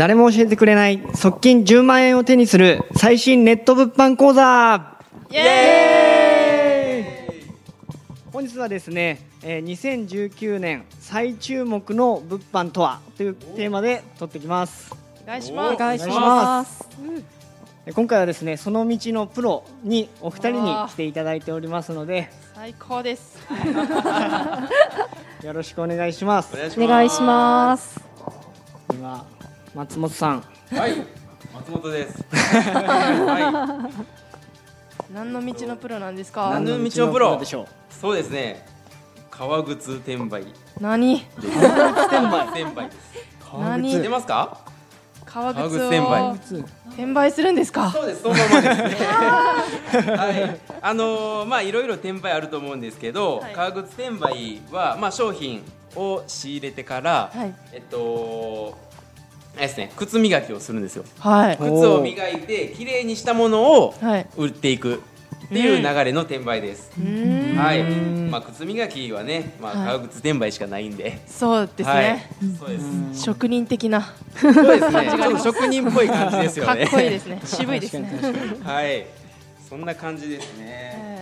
誰も教えてくれない側近10万円を手にする最新ネット物販講座。イエーイ。本日はですね、えー2019年最注目の物販とは？というテーマで撮ってきます。お願いします。お願いしまます。えー今回はですねその道のプロにお二人に来ていただいておりますので。最高です。よろしくお願いします。お願いします。今松本さん。はい、松本です。は何の道のプロなんですか？何の道のプロ？でしょう？い、そうですね。革靴転売。何？転売です。何？知ってますか？革靴を転売転売するんですか？そうです、そのままですね。はい、あのーまあいろいろ転売あると思うんですけど、はい。革靴転売はまあ商品を仕入れてから、はい。えっと。あれですね、靴磨きをするんですよ。はい。靴を磨いて綺麗にしたものをはい。売っていくっていう流れの転売です。はい、まあ靴磨きはね、まあはい。革靴転売しかないんで。そうですはい。ね、そうです。職人的なそうですね。ちょっと職人っぽい感じですよね。かっこいいですね。渋いですね。はい、そんな感じですね。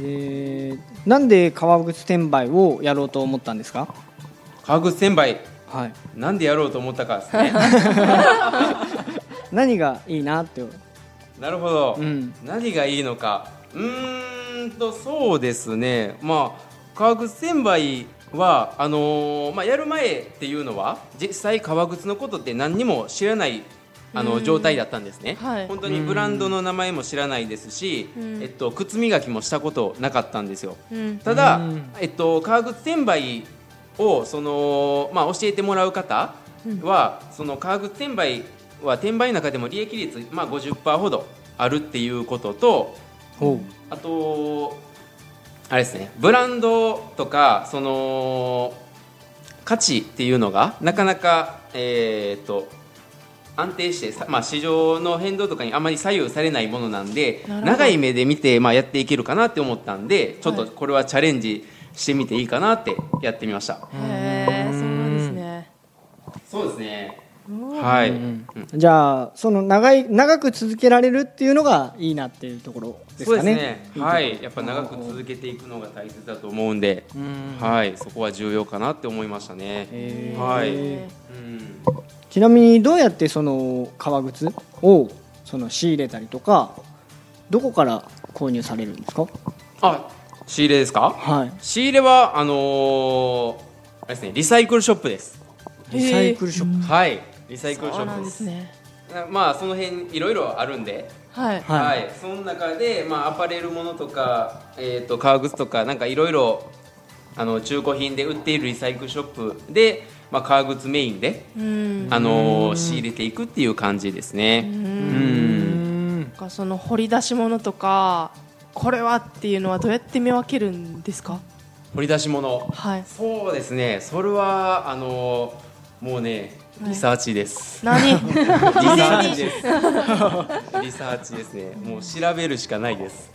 えー。なんで革靴転売をやろうと思ったんですか？革靴転売、はい。なんでやろうと思ったかですね。何がいいなってなるほど、うん。何がいいのか。うーんと、そうですね。まあ、革靴転売は、あのーまあ、やる前っていうのは、実際革靴のことって何にも知らない。あのうん。状態だったんですね、はい。本当にブランドの名前も知らないですし、うん。えっと、靴磨きもしたことなかったんですよ。うん。ただうん、えっと、革靴転売をその、まあ、教えてもらう方は、その革靴転売は転売の中でも利益率、まあ、50%ほどあるっていうこととほあとあれですねブランドとかその価値っていうのがなかなか、えーっと安定してさ、まあ、市場の変動とかにあまり左右されないものなんで長い目で見て、まあ、やっていけるかなって思ったんでちょっはい。とこれはチャレンジしてみていいかなってやってみました。へえそうですね。そうですねはい、うんじゃあその長い長く続けられるっていうのがいいなっていうところですかねね。はい、やっぱ長く続けていくのが大切だと思うんで、はい、そこは重要かなって思いましたね。はい。へうん。ちなみにどうやってその革靴をその仕入れたりとかどこから購入されるんですか？あ、仕入れですか？はい仕入れはあのーあれですね、リサイクルショップです。リサイクルショップはい、リサイクルショップで。すすねなまあその辺いろいろあるんで、はいはいはい、その中でまあアパレルものとか、えっ、と革靴とかなんかいろいろあの中古品で売っているリサイクルショップで、まあ革靴メインで、うんあのー仕入れていくっていう感じですね。うん。なんかその掘り出し物とかこれはっていうのはどうやって見分けるんですか？掘り出し物。はいそうですね。それはあのーもうねはいリサーチです。何？リサーチです。リサーチですね。もう調べるしかないです。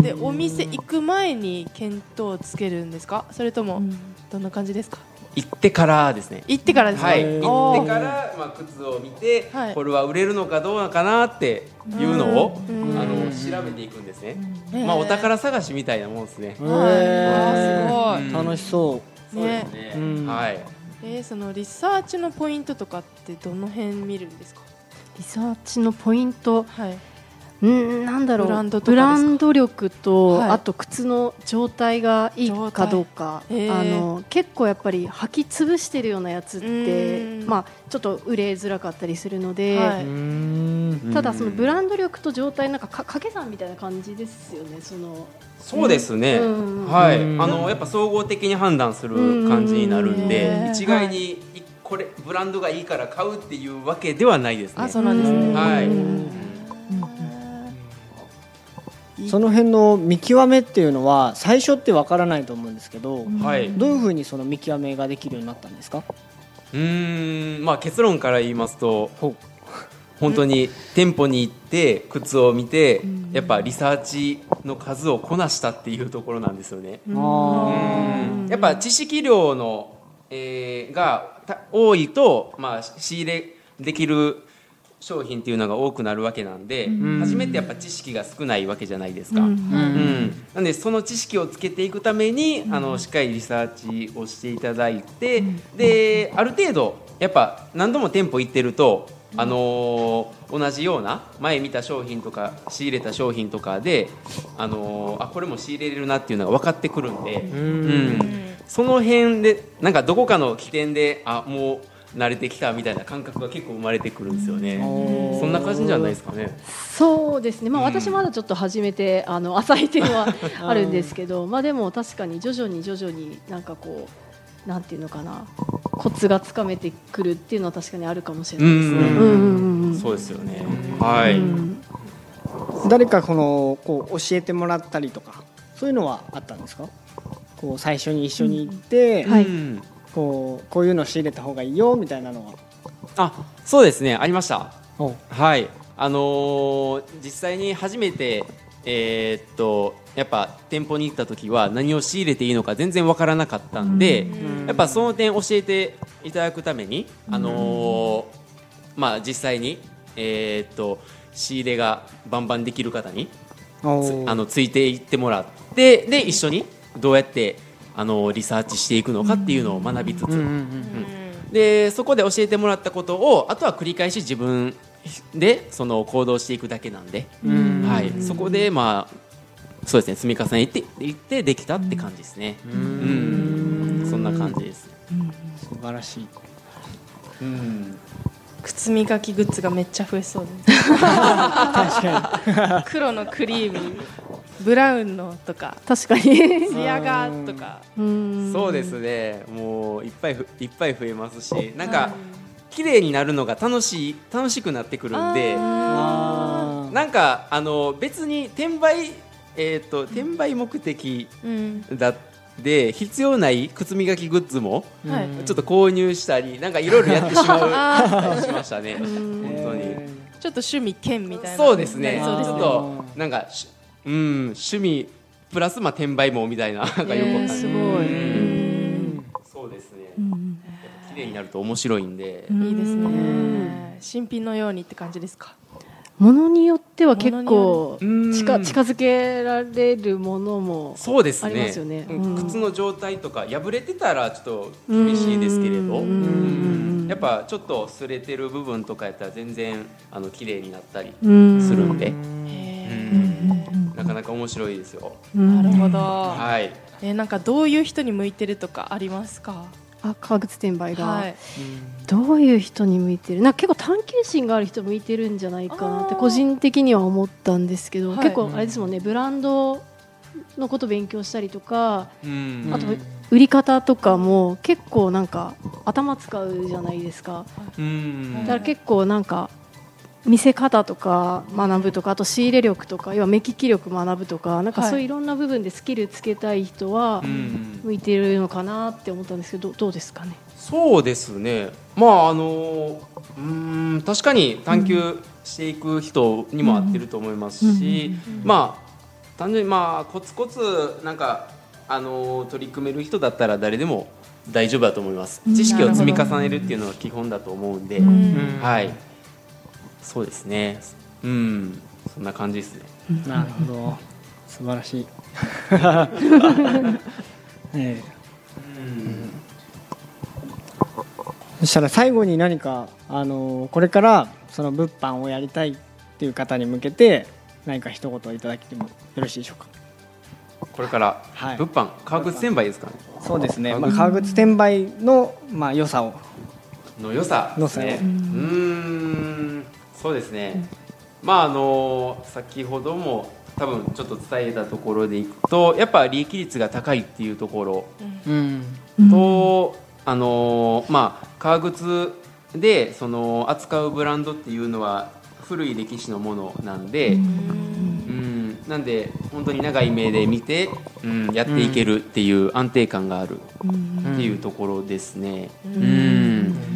でお店行く前に見当をつけるんですか？それともどんな感じですか？行ってからですね。行ってからですか？はい、行ってから、まあ、靴を見て、はい。これは売れるのかどうかなっていうのを、うん。あの調べていくんですね。まあ、お宝探しみたいなもんですね。へはいすごい。楽しそそうですね。うんはい。えーそのリサーチのポイントとかってどの辺見るんですか？リサーチのポイント？はい。うんなんだろう。ブランドとかですか？ブランド力と、はい。あと靴の状態がいいかどうか、状態。へー。あの結構やっぱり履き潰してるようなやつってうん。まあちょっと売れづらかったりするので、はい。うただそのブランド力と状態なんかか掛け算みたいな感じですよねその。そうですね。うん。はい。うん。あの、やっぱ総合的に判断する感じになるんでうん、一概に、い。これブランドがいいから買うっていうわけではないですね。あそうなんですね。はい。うん。その辺の見極めっていうのは最初ってわからないと思うんですけどはい。どういうふうにその見極めができるようになったんですか？うーん、まあ結論から言いますと、本当に店舗に行って靴を見てやっぱリサーチの数をこなしたっていうところなんですよね。あうん。やっぱ知識量の、えーがた多いと、まあ、仕入れできる商品っていうのが多くなるわけなんで、初めてやっぱ知識が少ないわけじゃないですか。うん。なんでその知識をつけていくために、あのしっかりリサーチをしていただいて、である程度やっぱ何度も店舗行ってると、あのー同じような前見た商品とか仕入れた商品とかで、あのーあこれも仕入れれるなっていうのが分かってくるんで、うん。その辺でなんかどこかの起点であもう慣れてきたみたいな感覚が結構生まれてくるんですよね。そんな感じじゃないですかね。そうですね、まあ、うん。私まだちょっと始めて、あの浅いっていうのはあるんですけど、まあ、でも確かに徐々に徐々になんかこうなんていうのかな。コツがつかめてくるっていうのは確かにあるかもしれないですね。そうですよね。はい。うん。誰かこのこう教えてもらったりとかそういうのはあったんですか？こう最初に一緒に行って、はい。うんこうこういうの仕入れた方がいいよみたいなのは。あそうですね。ありました。お。はい、あのー実際に初めて、えーっとやっぱ店舗に行った時は何を仕入れていいのか全然わからなかったんで、やっぱその点教えていただくために、あのーまあ、実際に、えーっと仕入れがバンバンできる方にあのついていってもらってで一緒にどうやってあのリサーチしていくのかっていうのを学びつつ、でそこで教えてもらったことをあとは繰り返し自分でその行動していくだけなんで、うん。はい、そこでまあそうですね積み重ねていってできたって感じですね。うん、そんな感じです。素晴らしい。うん、靴磨きグッズがめっちゃ増えそうです。確か 黒のクリームブラウンのとか。確かに。ツヤがとか。うん。そうですね。もういっぱいふいっぱい増えますし、なんか綺麗になるのが楽しい楽しくなってくるんで。なんかあの別に転売えっ、と転売目的うん。だで必要ない靴磨きグッズもはい。ちょっと購入したりなんかいろいろやってしまう あしましたね。本当に。えちょっと趣味兼みたいな。そうですね。そうですね。ちょっとなんかしうん趣味プラスまあ転売もみたいななんかよくえーすごい。うん。そうですね。綺麗になると面白いんで。いいですね。新品のようにって感じですか？ものによっては結構うん。近近づけられるものもそうですね。ありますよね。うん。うん。靴の状態とか破れてたらちょっと厳しいですけれど、やっぱちょっと擦れてる部分とかやったら全然あの綺麗になったりうん。するんで、なかなか面白いですよ。えなるほど。はい。えなんかどういう人に向いてるとかありますか？あ革靴転売が、はい。どういう人に向いてる？なんか結構探求心がある人向いてるんじゃないかなって個人的には思ったんですけど、はい。結構あれですもんねブランドのこと勉強したりとかうん。あと売り方とかも結構なんか頭使うじゃないですか。うん。だから結構なんか見せ方とか学ぶとかあと仕入れ力とか要は目利き力学ぶとかなんかはい。そういういろんな部分でスキルつけたい人はうん。向いてるのかなって思ったんですけどどどうですかね？そうですね。まああのうん確かに探求していく人にも合ってると思いますし、まあ単純にまあコツコツなんかあの取り組める人だったら誰でも大丈夫だと思います。知識を積み重ねるっていうのが基本だと思うんで、うん。はい。そうですね。うん、そんな感じですね。なるほど。素晴らしい。ええ。そしたら最後に何かあのこれからその物販をやりたいっていう方に向けて何か一言いただきてもよろしいでしょうか？これからはい。物販、革靴転売ですかね。そうですね、革まあ、革靴転売の、まあ、良さを。の良さですね。うん、そうですね。まああの先ほども多分ちょっと伝えたところでいくと、やっぱ利益率が高いっていうところ。うん。と、あのまあ革靴でその扱うブランドっていうのは古い歴史のものなんで、うん、なんで本当に長い目で見て、うん、やっていけるっていう安定感があるっていうところですね。うん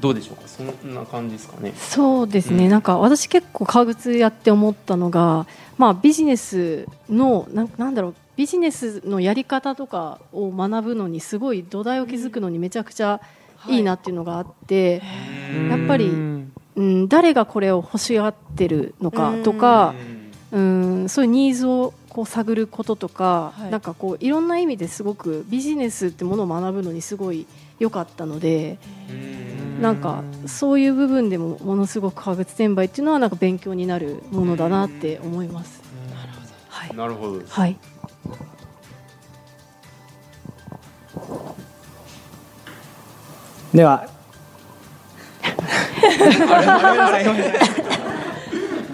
どうでしょうか？そんな感じですかね。そうですね、うん。なんか私結構革靴やって思ったのが、まあ、ビジネスのなんなんだろう。ビジネスのやり方とかを学ぶのにすごい土台を築くのにめちゃくちゃいいなっていうのがあって、やっぱりうんうん、誰がこれを欲しがってるのかとか、うん、そういうニーズをこう探ることとか、はい。なんかこういろんな意味ですごくビジネスってものを学ぶのにすごい良かったので、うんなんかそういう部分でもものすごく革靴転売っていうのはなんか勉強になるものだなって思います。はい、なるほど。ですはい、では。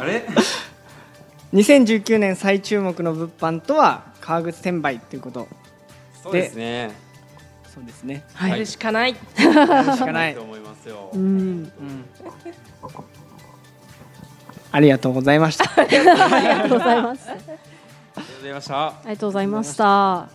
あれ？2019年最注目の物販とは革靴転売ということ。そうですね。そうですね。はい。やるしかない。やるしかないすよ。うん、うん。ありがとうございました。ありがとうございます。ありがとうございました。ありがとうございました。